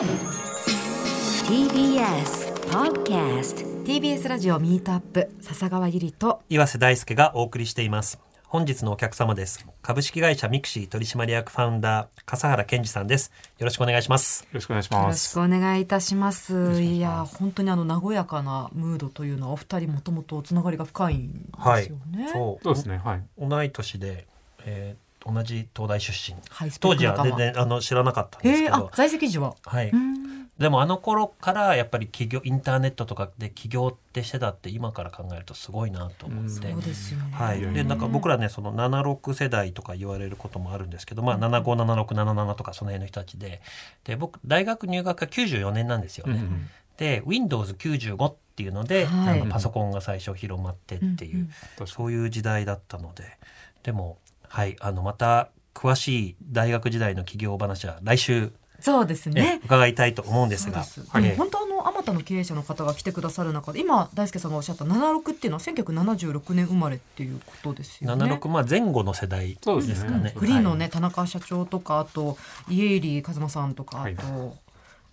TBS Podcast TBS ラジオ Meet Up 笹川ゆりと岩瀬大輔がお送りしています。本日のお客様です。株式会社ミクシィ取締役ファウンダー笠原健治さんです。よろしくお願いします。よろしくお願いしよろします。くお願いいたします。願いします。いや本当にあの和やかなムードというのはお二人もともとつながりが深いんですよね、そう。そうですね。はい。同い年で、えー同じ東大出身。当時は全然あの知らなかったんですへえあけど、在籍時は？はい、うん。でもあの頃からやっぱり企業インターネットとかで起業ってしてたって今から考えるとすごいなと思って、そうですよね。はい、でなんか僕らねその76世代とか言われることもあるんですけど、まあ、757677とかその辺の人たちで。で僕大学入学が94年なんですよね。うんうんで Windows95 っていうので、はい。あのパソコンが最初広まってっていう、うんうんそういう時代だったので。でもはいあのまた詳しい大学時代の企業話は来週、そうですえね伺いたいと思うんですが。です。はいでも本当あのあまたの経営者の方が来てくださる中で今大輔さんがおっしゃった76っていうのは1976年生まれっていうことですよね。76まあ前後の世代そうですね。ですかね。グリーンのね、はい。田中社長とかあと家入一馬さんとかあと、はい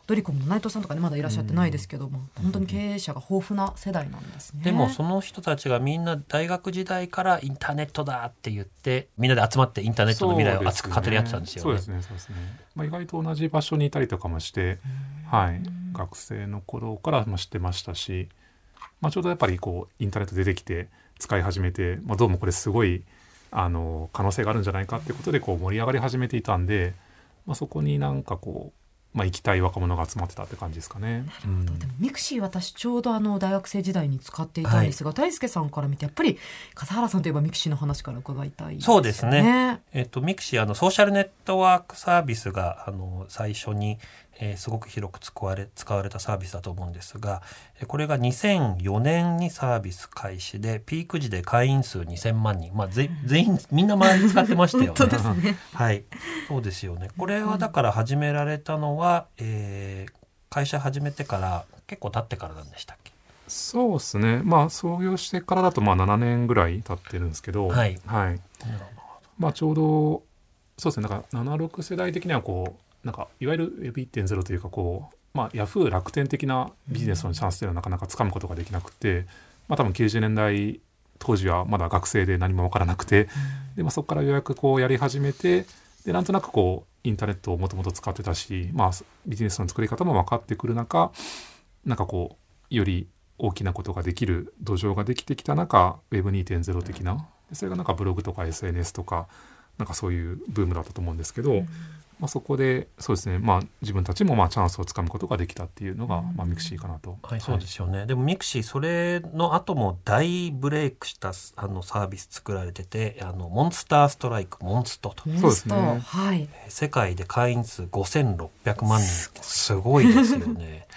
ドリコムの内藤さんとかねまだいらっしゃってないですけども、本当に経営者が豊富な世代なんですね。でもその人たちがみんな大学時代からインターネットだって言ってみんなで集まってインターネットの未来を熱く語り合ってたんですよねそうです。ね。そうですね。まあ意外と同じ場所にいたりとかもして、はい。学生の頃からも知ってましたし、まあちょうどやっぱりこうインターネット出てきて使い始めて、まあどうもこれすごいあの可能性があるんじゃないかってことでこう盛り上がり始めていたんで、まあそこになんかこうまあ行きたい若者が集まってたって感じですかね。うん。でもミクシィ私ちょうどあの大学生時代に使っていたんですが、大輔さんから見てやっぱり笠原さんといえばミクシィの話から伺いたいそうですねね。えっと、ミクシィあのソーシャルネットワークサービスがあの最初に、えーすごく広く使われ使われたサービスだと思うんですがえーこれが2004年にサービス開始でピーク時で会員数2000万人、まあ、ぜ全員みんな周り使ってましたよね。本当ですね。はい、そうですよね。これはだから始められたのは、えー会社始めてから結構経ってからなんでしたっけ？そうですね。まあ創業してからだとまあ7年ぐらい経ってるんですけど、はいはい。まあちょうどそうですね。なんか76世代的にはこうなんかいわゆる Web1.0 というかこうまあヤフー楽天的なビジネスのチャンスというのはなかなかつかむことができなくて、まあ多分90年代当時はまだ学生で何も分からなくて、でまあそこからようやくこうやり始めて、でなんとなくこうインターネットをもともと使ってたし、まあビジネスの作り方も分かってくる中、なんかこうより大きなことができる土壌ができてきた中 Web2.0 的なでそれがなんかブログとか SNS とかなんかそういうブームだったと思うんですけど、まあ、そこでそうですね、まあ、自分たちもまあチャンスをつかむことができたっていうのが、まあ、ミクシーかなと。はい、そうですよね。でもミクシィそれの後も大ブレイクしたあのサービス作られてて、あのモンスターストライクモンストとそうですねはい。世界で会員数5600万人すごいですよね。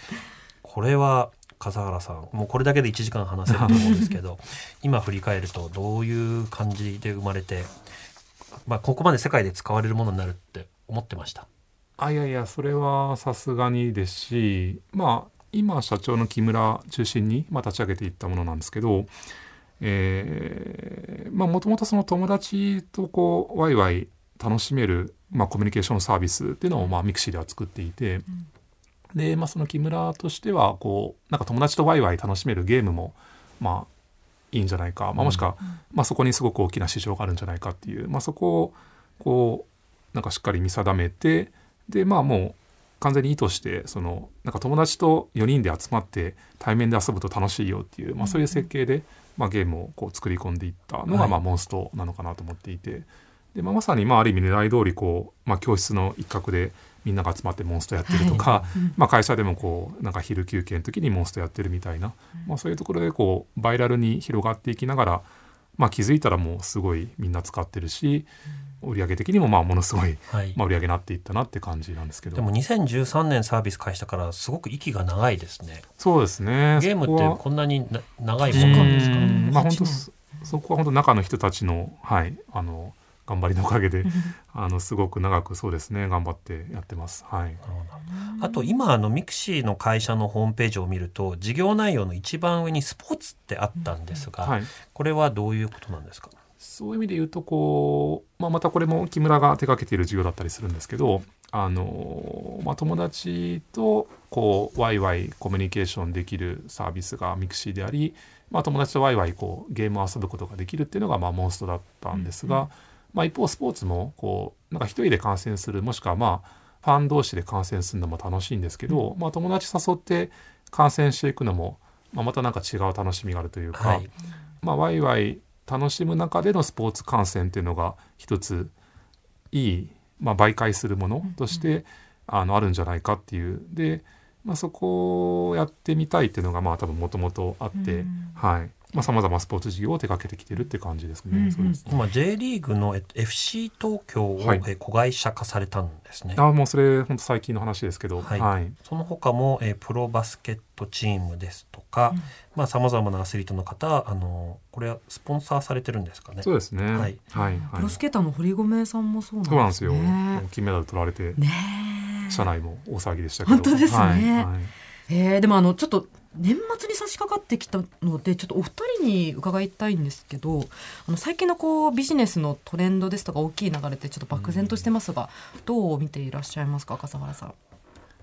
これは笠原さんもうこれだけで1時間話せると思うんですけど 今振り返るとどういう感じで生まれて、まあ、ここまで世界で使われるものになるって思ってました。あいやいやそれはさすがにですしまあ今社長の木村中心に、まあ、立ち上げていったものなんですけどえーまあもともとその友達とこうワイワイ楽しめる、まあ、コミュニケーションサービスっていうのを、まあ、ミクシーでは作っていて、で、まあ、その木村としてはこうなんか友達とワイワイ楽しめるゲームもまあいいんじゃないか、まあ、もしくは、まあ、そこにすごく大きな市場があるんじゃないかっていう、まあ、そこをこうなんかしっかり見定めてでまあもう完全に意図してそのなんか友達と4人で集まって対面で遊ぶと楽しいよっていう、まあ、そういう設計で、まあ、ゲームをこう作り込んでいったのが、はい。まあ、モンストなのかなと思っていて。で、まあ、まさにまあある意味狙い通りこう、まあ、教室の一角でみんなが集まってモンストやってるとか、まあ、会社でもこうなんか昼休憩の時にモンストやってるみたいな、まあ、そういうところでこうバイラルに広がっていきながら、まあ、気づいたらもうすごいみんな使ってるし売上的にもまあものすごい、はい。まあ、売上になっていったなって感じなんですけど。でも2013年サービス開始したからすごく息が長いですね。そうですね。ゲームってこんなにな長いもんなんですか？うん。まあ本8年。当そそこは本当中の人たちのはいあの頑張りのおかげで あのすごく長くそうですね頑張ってやってます。はい。あと今あのミクシーの会社のホームページを見ると事業内容の一番上にスポーツってあったんですが、はい。これはどういうことなんですか？そういう意味で言うとこう、まあ、またこれも木村が手掛けている事業だったりするんですけどあのまあ、友達とこうワイワイコミュニケーションできるサービスがミクシーであり、まあ、友達とワイワイこうゲームを遊ぶことができるっていうのがまあモンストだったんですが、まあ、一方スポーツもこうなんか一人で観戦するもしくはまあファン同士で観戦するのも楽しいんですけど、まあ、友達誘って観戦していくのも、まあ、またなんか違う楽しみがあるというか、はい。まあ、ワイワイ楽しむ中でのスポーツ観戦っていうのが一ついい、まあ、媒介するものとして、あのあるんじゃないかっていう。で、まあ、そこをやってみたいっていうのがまあ多分もともとあって、はいまあ、さまざまスポーツ事業を手掛けてきてるって感じですね。うんうんそうですね今 J リーグのえっと FC 東京を、はいえ子会社化されたんですね。あもうそれ本当最近の話ですけど、はいはいその他も、えープロバスケットチームですとか、まあさまざまなアスリートの方あのこれはスポンサーされてるんですかね。そうですね。ははいい、はい、プロスケーターの堀米さんもそうそうなんですすなんでよよ。ね。金メダル取られて、ねえ社内も大騒ぎでしたけど。本当ですねはいはいえーでもあのちょっと年末に差し掛かってきたのでちょっとお二人に伺いたいんですけどあの最近のこうビジネスのトレンドですとか大きい流れってちょっと漠然としてますが、どう見ていらっしゃいますか笠原さん？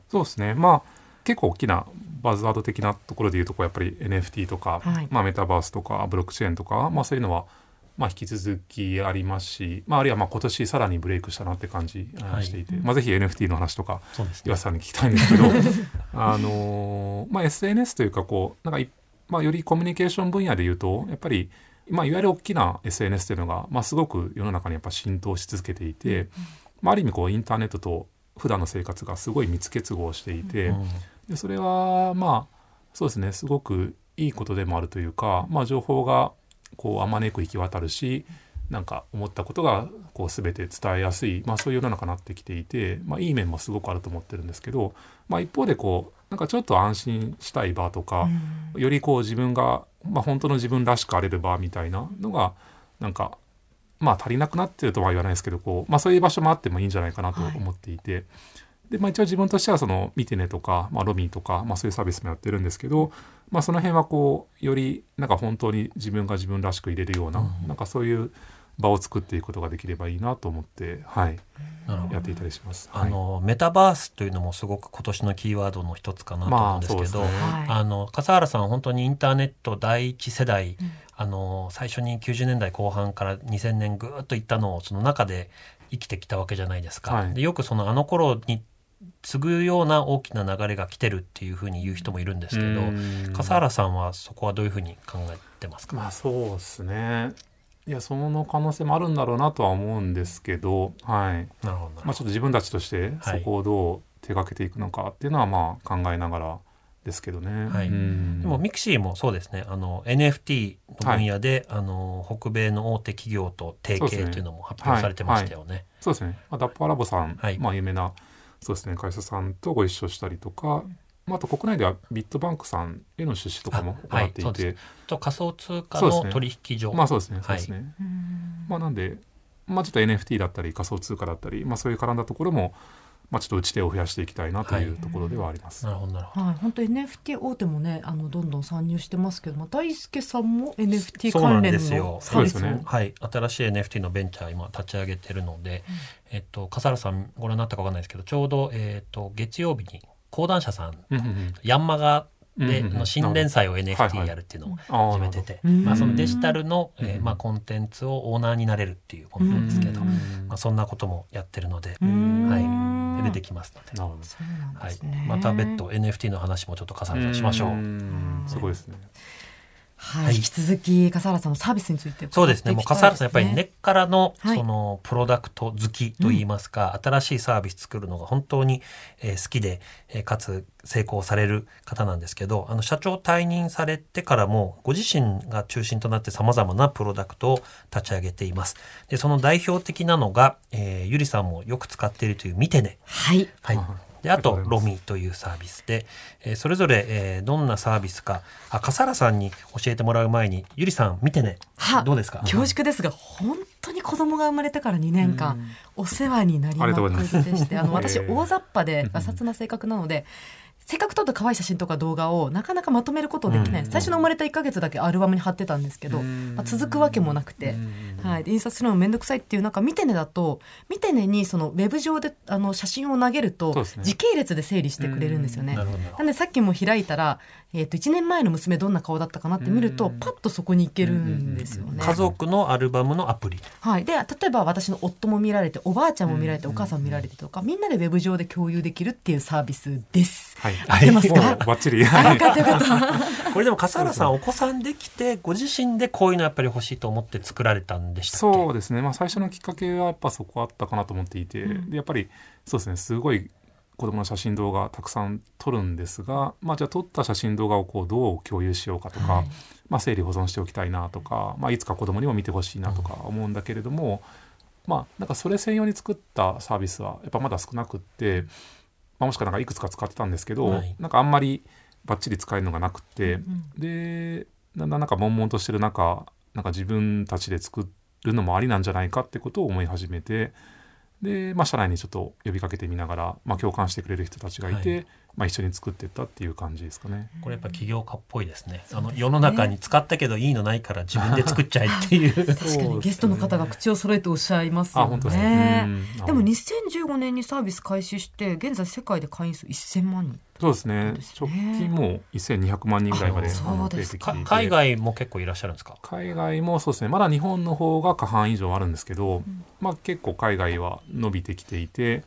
そうですね。まあ結構大きなバズワード的なところでいうとこうやっぱり NFT とか、はいまあメタバースとかブロックチェーンとか、まあそういうのはまあ引き続きありますし、まああるいはまあ今年さらにブレイクしたなって感じしていて、まあぜひ NFT の話とか。岩瀬さんに聞きたいんですけど、あのーまあ SNS というかこうなんかいまあよりコミュニケーション分野でいうとやっぱりまあいわゆる大きな SNS というのがまあすごく世の中にやっぱ浸透し続けていて、まあある意味こうインターネットと普段の生活がすごい密結合していて、うん。でそれはまあそうですねすごくいいことでもあるというか、まあ、情報がこうあまねく行き渡るしなんか思ったことがこう全て伝えやすい、まあ、そういう世の中になってきていて、まあ、いい面もすごくあると思ってるんですけど、まあ、一方でこうなんかちょっと安心したい場とか、よりこう自分が、まあ、本当の自分らしくあれる場みたいなのがなんかまあ足りなくなってるとは言わないですけどこう、まあ、そういう場所もあってもいいんじゃないかなと思っていて。でまあ、一応自分としてはその見てねとか、まあ、ロミーとか、まあ、そういうサービスもやってるんですけど、まあ、その辺はこうよりなんか本当に自分が自分らしく入れるような,、なんかそういう場を作っていくことができればいいなと思って、はい、やっていたりします。あのメタバースというのもすごく今年のキーワードの一つかなと思うんですけど、まあね。はい。あの笠原さん本当にインターネット第一世代、あの最初に90年代後半から2000年ぐーっといったのをその中で生きてきたわけじゃないですか。はい。でよくそのあの頃に次ぐような大きな流れが来てるっていうふうに言う人もいるんですけどうん。笠原さんはそこはどういうふうに考えてますか、まあそうですね。いやその可能性もあるんだろうなとは思うんですけど、はい。なるほどまあ、ちょっと自分たちとしてそはい。こをどう手掛けていくのかっていうのはまあ考えながらですけどね。はい。うん。でもミクシーもそうですね。あの NFT の分野で、あの北米の大手企業と提携というのも発表されてましたよね。そうですね、まあ、ダッパーラボさん、はい。まあ、有名なそうですね。会社さんとご一緒したりとか、まあ、あと国内ではビットバンクさんへの出資とかも行っていて、そうですと仮想通貨の取引所、まあそうですね。そうはいですね、まあなんで、まあ、ちょっと NFT だったり仮想通貨だったり、まあ、そういう絡んだところも、まあ、ちょっと打ち手を増やしていきたいなというところではあります。なるほどなるほど。はい、本当 NFT 大手もねあのどんどん参入してますけど、まあ、大輔さんも NFT 関連ですよ。のサービスをそうですね。はい、新しい NFT のベンチャー今立ち上げてるので、えっと笠原さんご覧になったかわかんないですけどちょうどえっと月曜日に講談社さんうんうんうん。ヤンマガで、うんうんうん。の新連載をはいは NFT いやるっていうのを始めてて、まあ、そのデジタルの、えーうんまあ、コンテンツをオーナーになれるっていうものなんですけど、うんまあ、そんなこともやってるので、うん。はい、で出てきますので、はい。また別途 NFT の話もちょっと笠原さんしましょう。ん。すごいですね。はい、はい引き続き笠原さんのサービスについてそうですね。もう笠原さんやっぱり根っからのはいそのプロダクト好きといいますか、新しいサービス作るのが本当にえー好きで、えーかつ成功される方なんですけど、あの社長退任されてからもご自身が中心となって様々なプロダクトを立ち上げています。で、その代表的なのが、えーゆりさんもよく使っているという見てね。はいはいはい。であとロミーというサービスで、えーそれぞれ、えーどんなサービスかあ笠原さんに教えてもらう前にゆりさん見てね。はどうですか？恐縮ですが本当に子供が生まれてから2年間お世話になりまくってしてあの私えー。大雑把でうんガサツな性格なのでせっかく撮った可愛い写真とか動画をなかなかまとめることできない、うん。最初の生まれた1ヶ月だけアルバムに貼ってたんですけど、まあ、続くわけもなくて、はい、で印刷するのも面倒くさいっていう中見てねだと見てねにそのウェブ上であの写真を投げると時系列で整理してくれるんですよね。なんでさっきも開いたら、えー、と1年前の娘どんな顔だったかなって見るとうん。パッとそこに行けるんですよね。家族のアルバムのアプリ。はい、で例えば私の夫も見られておばあちゃんも見られて、お母さんも見られてとかみんなでウェブ上で共有できるっていうサービスです。はい。合ってますか？バッチリ。これでも笠原さんお子さんできてご自身でこういうのやっぱり欲しいと思って作られたんでしたっけ？そうですね。まあ最初のきっかけはやっぱそこあったかなと思っていて、うん。でやっぱりそうですね。すごい子供の写真動画たくさん撮るんですが、まあじゃあ撮った写真動画をこうどう共有しようかとか、はい。まあ整理保存しておきたいなとか、まあいつか子供にも見てほしいなとか思うんだけれども、まあなんかそれ専用に作ったサービスはやっぱまだ少なくって、まあ、もしくはなんかいくつか使ってたんですけど、はい。なんかあんまりバッチリ使えるのがなくって、うんでだん。だんなんか悶々としてる中なんか自分たちで作るのもありなんじゃないかってことを思い始めてで、まあ、社内にちょっと呼びかけてみながら、まあ、共感してくれる人たちがいて、はまあ、一緒に作っていったっていう感じですかね。これやっぱ起業家っぽいですね。あの世の中に使ったけどいいのないから自分で作っちゃえっていう。確かにゲストの方が口を揃えておっしゃいますよあ本当ですね。ね。うんでも2015年にサービス開始して現在世界で会員数1000万人。そうですねです直ね近もう1200万人ぐらいまでああのそうですか増えてきていてか海外も結構いらっしゃるんですか？海外もそうですねまだ日本の方が過半以上あるんですけど、んまあ、結構海外は伸びてきていて、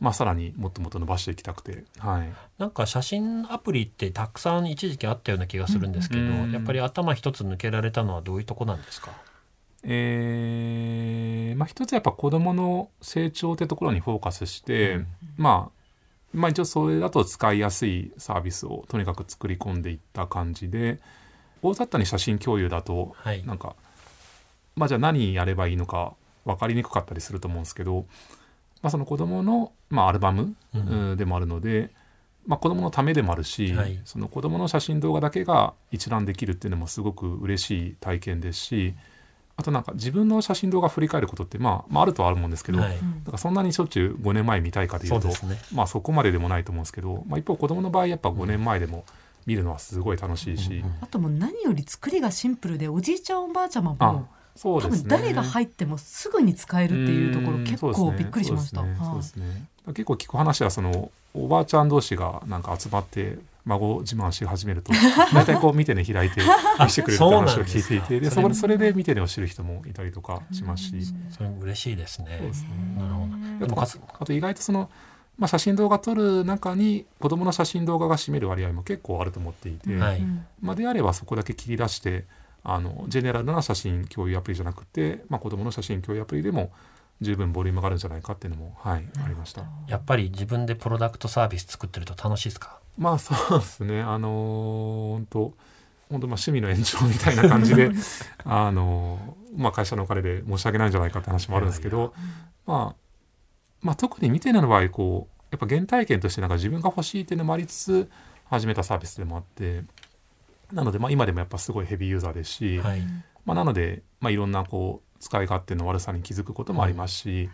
まあ、さらにもっともっと伸ばしていきたくて、はい、なんか写真アプリってたくさん一時期あったような気がするんですけど、うんやっぱり頭一つ抜けられたのはどういうとこなんですか？えーまあ、一つやっぱ子どもの成長ってところにフォーカスして、うんまあまあ一応それだと使いやすいサービスをとにかく作り込んでいった感じで大雑把に写真共有だとはい。なんかまあじゃあ何やればいいのか分かりにくかったりすると思うんですけど、まあ、その子どもの、まあ、アルバム、でもあるので、まあ、子どものためでもあるし、はい。その子どもの写真動画だけが一覧できるっていうのもすごく嬉しい体験ですしあとなんか自分の写真動画振り返ることって、まあ、まああるとはあるもんですけど、はい。なんかそんなにしょっちゅう5年前見たいかというとそね。まあそこまででもないと思うんですけど、まあ、一方子どもの場合やっぱ5年前でも見るのはすごい楽しいし、うんうんあともう何より作りがシンプルでおじいちゃんおばあちゃまあも多そうですね分誰が入ってもすぐに使えるっていうところうん結構びっくりしました。結構聞く話はそのおばあちゃん同士がなんか集まって孫自慢し始めると 大体こう見てね開いて 見せてくれるって話を聞いていてでそこでそれで見てねを知る人もいたりとかしますし、それも嬉しいですね。そうですね。なるほど。であともかつあと意外とその、まあ、写真動画撮る中に子どもの写真動画が占める割合も結構あると思っていて、はい。うん。まあ、であればそこだけ切り出してあのジェネラルな写真共有アプリじゃなくて、まあ、子どもの写真共有アプリでも十分ボリュームがあるんじゃないかっていうのも、はい、ありました。やっぱり自分でプロダクトサービス作ってると楽しいですか？まあそうですねあのー本当本当まあ趣味の延長みたいな感じで あのーまあ会社のお金で申し訳ないんじゃないかって話もあるんですけどまあまあ特に見ての場合こうやっぱ原体験としてなんか自分が欲しいっていうのもありつつ始めたサービスでもあってなのでまあ今でもやっぱすごいヘビーユーザーですし、はい。まあ、なので、まあ、いろんなこう使い勝手の悪さに気づくこともありますし、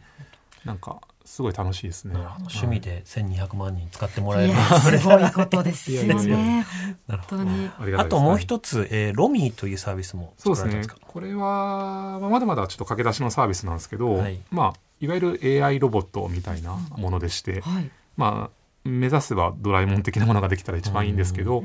なんかすごい楽しいですね。趣味で1200万人使ってもらえるいやすごいことですよね。なるほど本当に。ありがたいですあともう一つ、えーロミーというサービスもそうですね作られたんですか？これは、まあ、まだまだちょっと駆け出しのサービスなんですけど、はいまあいわゆる AI ロボットみたいなものでして、はい。まあ目指せばドラえもん的なものができたら一番いいんですけど、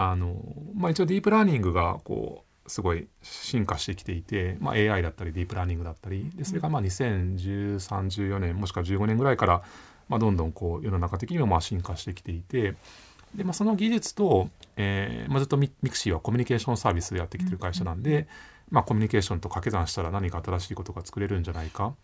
あのまあ、一応ディープラーニングがこうすごい進化してきていて、まあ、AI だったりディープラーニングだったりでそれがまあ201314年もしくは15年ぐらいから、まあ、どんどんこう世の中的にもまあ進化してきていてで、まあ、その技術と、えーまあ、ずっとミミクシーはコミュニケーションサービスをやってきてる会社なんで、まあ、コミュニケーションと掛け算したら何か新しいことが作れるんじゃないか。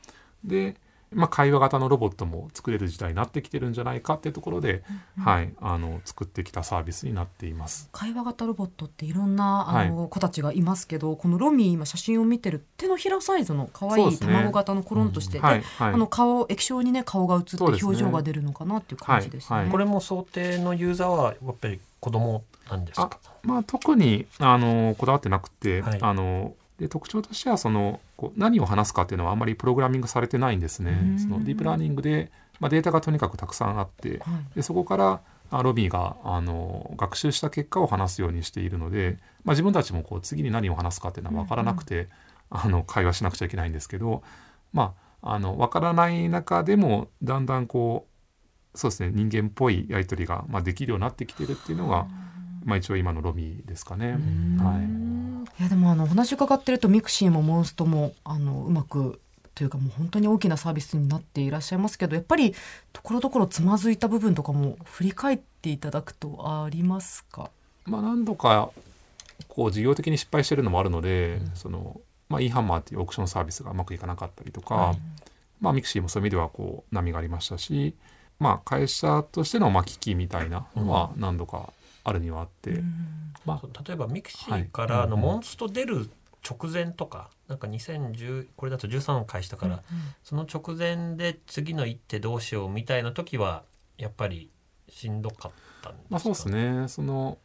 でまあ、会話型のロボットも作れる時代になってきてるんじゃないかっていうところで、はい、あの作ってきたサービスになっています。会話型ロボットっていろんなあの、子たちがいますけどこのロミー今写真を見てる手のひらサイズの可愛い卵型のコロンとして、はいではいあの顔液晶にね顔が映って表情が出るのかなっていう感じですね。はいはいこれも想定のユーザーはやっぱり子供なんですか？まあ、特にあのこだわってなくて、はいあので特徴としてはそのこう何を話すかっていうのはあんまりプログラミングされてないんですね。うん。そのディープラーニングで、まあ、データがとにかくたくさんあってはい。でそこからあロビーがあの学習した結果を話すようにしているので、まあ、自分たちもこう次に何を話すかっていうのは分からなくて、あの会話しなくちゃいけないんですけど、まあ、あの分からない中でもだんだんこうそうですね人間っぽいやり取りが、まあ、できるようになってきてるっていうのが、まあ、一応今の Romi ですかね。はいいやでもあのお話伺ってるとミクシーもモンストもあのうまくというかもう本当に大きなサービスになっていらっしゃいますけどやっぱりところどころつまずいた部分とかも振り返っていただくとありますか？まあ、何度かこう事業的に失敗してるのもあるので、そのまあ、イーハンマーっていうオークションサービスがうまくいかなかったりとか、はい。まあ、ミクシーもそういう意味ではこう波がありましたし、まあ、会社としてのまあ危機みたいなのは何度かあるにはあって、まあ、例えばミクシーからあのはいモンスト出る直前とか、なんか2010これだと13回したから、その直前で次の一手どうしようみたいな時はやっぱりしんどかったんですか、まあ、そうですね。その、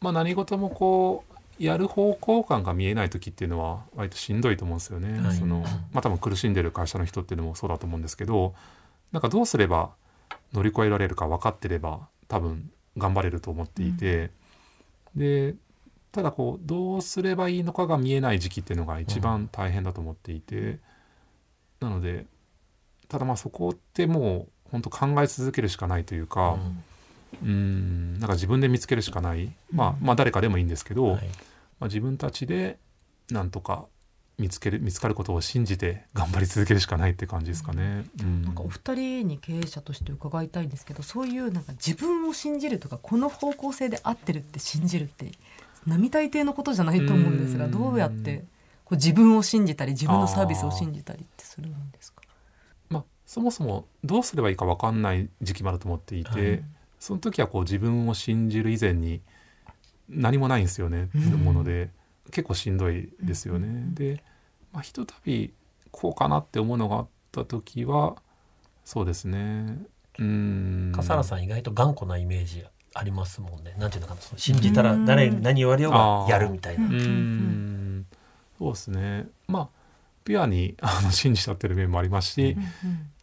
まあ、何事もこうやる方向感が見えない時っていうのは割としんどいと思うんですよね。はい。そのまあ、多分苦しんでる会社の人っていうのもそうだと思うんですけどなんかどうすれば乗り越えられるか分かってれば多分頑張れると思っていて、でただこうどうすればいいのかが見えない時期っていうのが一番大変だと思っていて、なのでただまあそこってもう本当考え続けるしかないというか。うん。うんなんか自分で見つけるしかない、まあ、まあ誰かでもいいんですけど、はい。まあ、自分たちでなんとか見つける見つかることを信じて頑張り続けるしかないって感じですかね。うん。なんかお二人に経営者として伺いたいんですけどそういうなんか自分を信じるとかこの方向性で合ってるって信じるって並大抵のことじゃないと思うんですがうん。どうやってこう自分を信じたり自分のサービスを信じたりってするんですか？まあ、そもそもどうすればいいか分かんない時期もあると思っていて、はい。その時はこう自分を信じる以前に何もないんですよねっていうもので、結構しんどいですよね。で、まあ、ひとたびこうかなって思うのがあった時はそうですね。うん。笠原さん意外と頑固なイメージありますもんね。なんていうのかな。その信じたら誰に何言われようがやるみたいな。うーんそうですね。まあピュアにあの信じちゃってる面もありますし、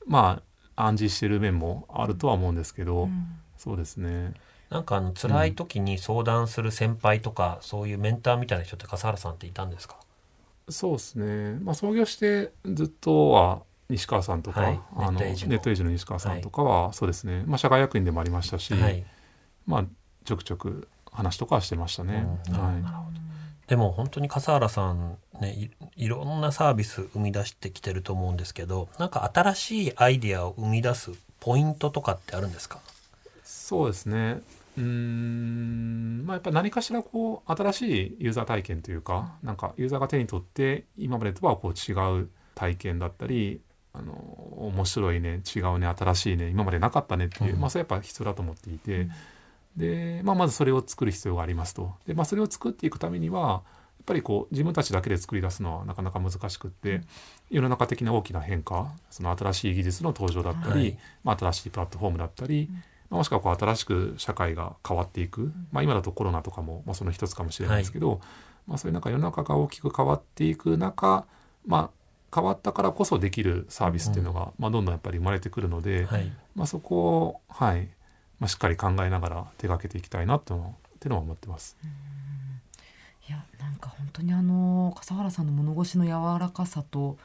まあ暗示してる面もあるとは思うんですけど、そうですね。なんかあの辛い時に相談する先輩とか、そういうメンターみたいな人って笠原さんっていたんですか？そうですね。まあ創業してずっとは西川さんとか、はい。あのネットエイジの西川さんとかは、そうですね、まあ、社外役員でもありましたし、はい。まあちょくちょく話とかはしてましたね。うん。なるほど。なるほでも本当に笠原さんねいいろんなサービス生み出してきてると思うんですけどなんか新しいアイデアを生み出すポイントとかってあるんですか？そうですねうーんまあやっぱ何かしらこう新しいユーザー体験というかなんかユーザーが手に取って今までとはこう違う体験だったりあの面白いね違うね新しいね今までなかったねっていう、うん。まあそれやっぱ必要だと思っていて、で、まあ、まずそれを作る必要がありますと。で、まあ、それを作っていくためにはやっぱりこう自分たちだけで作り出すのはなかなか難しくって、世の中的な大きな変化その新しい技術の登場だったり、はい。まあ、新しいプラットフォームだったり、まあもしくはこう新しく社会が変わっていく、まあ、今だとコロナとかも、まあ、その一つかもしれないですけど、まあ、そういうなんか世の中が大きく変わっていく中、まあ、変わったからこそできるサービスっていうのが、まあ、どんどんやっぱり生まれてくるので、はい。まあ、そこを、はい。まあ、しっかり考えながら手がけていきたいなっていうのはっていうのは思ってます。いやなんか本当にあの笠原さんの物腰の柔らかさと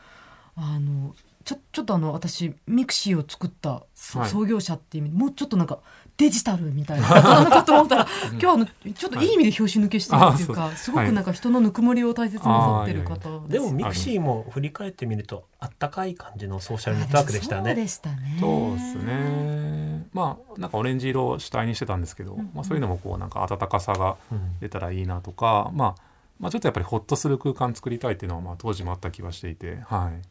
あのちょちょっとあの私ミクシーを作ったそはい。創業者っていう意味でもうちょっとなんかデジタルみたいな 方なのかと思ったら今日あのちょっといい意味で拍子抜けしてるっていうか、すごくなんか人のぬくもりを大切になさってる方でもミクシーも振り返ってみるとあったかい感じのソーシャルネットワークでしたそうねでしたね。そうですね。まあなんかオレンジ色を主体にしてたんですけど、まあ、そういうのもこうなんか温かさがうん出たらいいなとか、まあ、まあちょっとやっぱりホッとする空間作りたいっていうのはまあ当時もあった気はしていて、はい、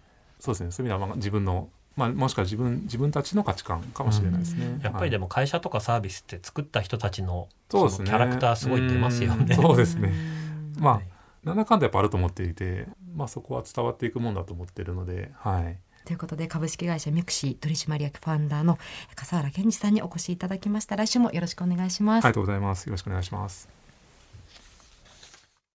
そうですねそういう意味ではまあ自分の、まあ、もしくは自分自分たちの価値観かもしれないですね。やっぱりでも、も会社とかサービスって作った人たちのそうですねのキャラクターすごい出ますよねうん。そうですねうんまあなんだかんだやっぱあると思っていて、まあ、そこは伝わっていくもんだと思ってるので、はい、ということで株式会社ミクシー取締役ファウンダーの笠原健二さんにお越しいただきました来週もよろしくお願いします。ありがとうございます。よろしくお願いします。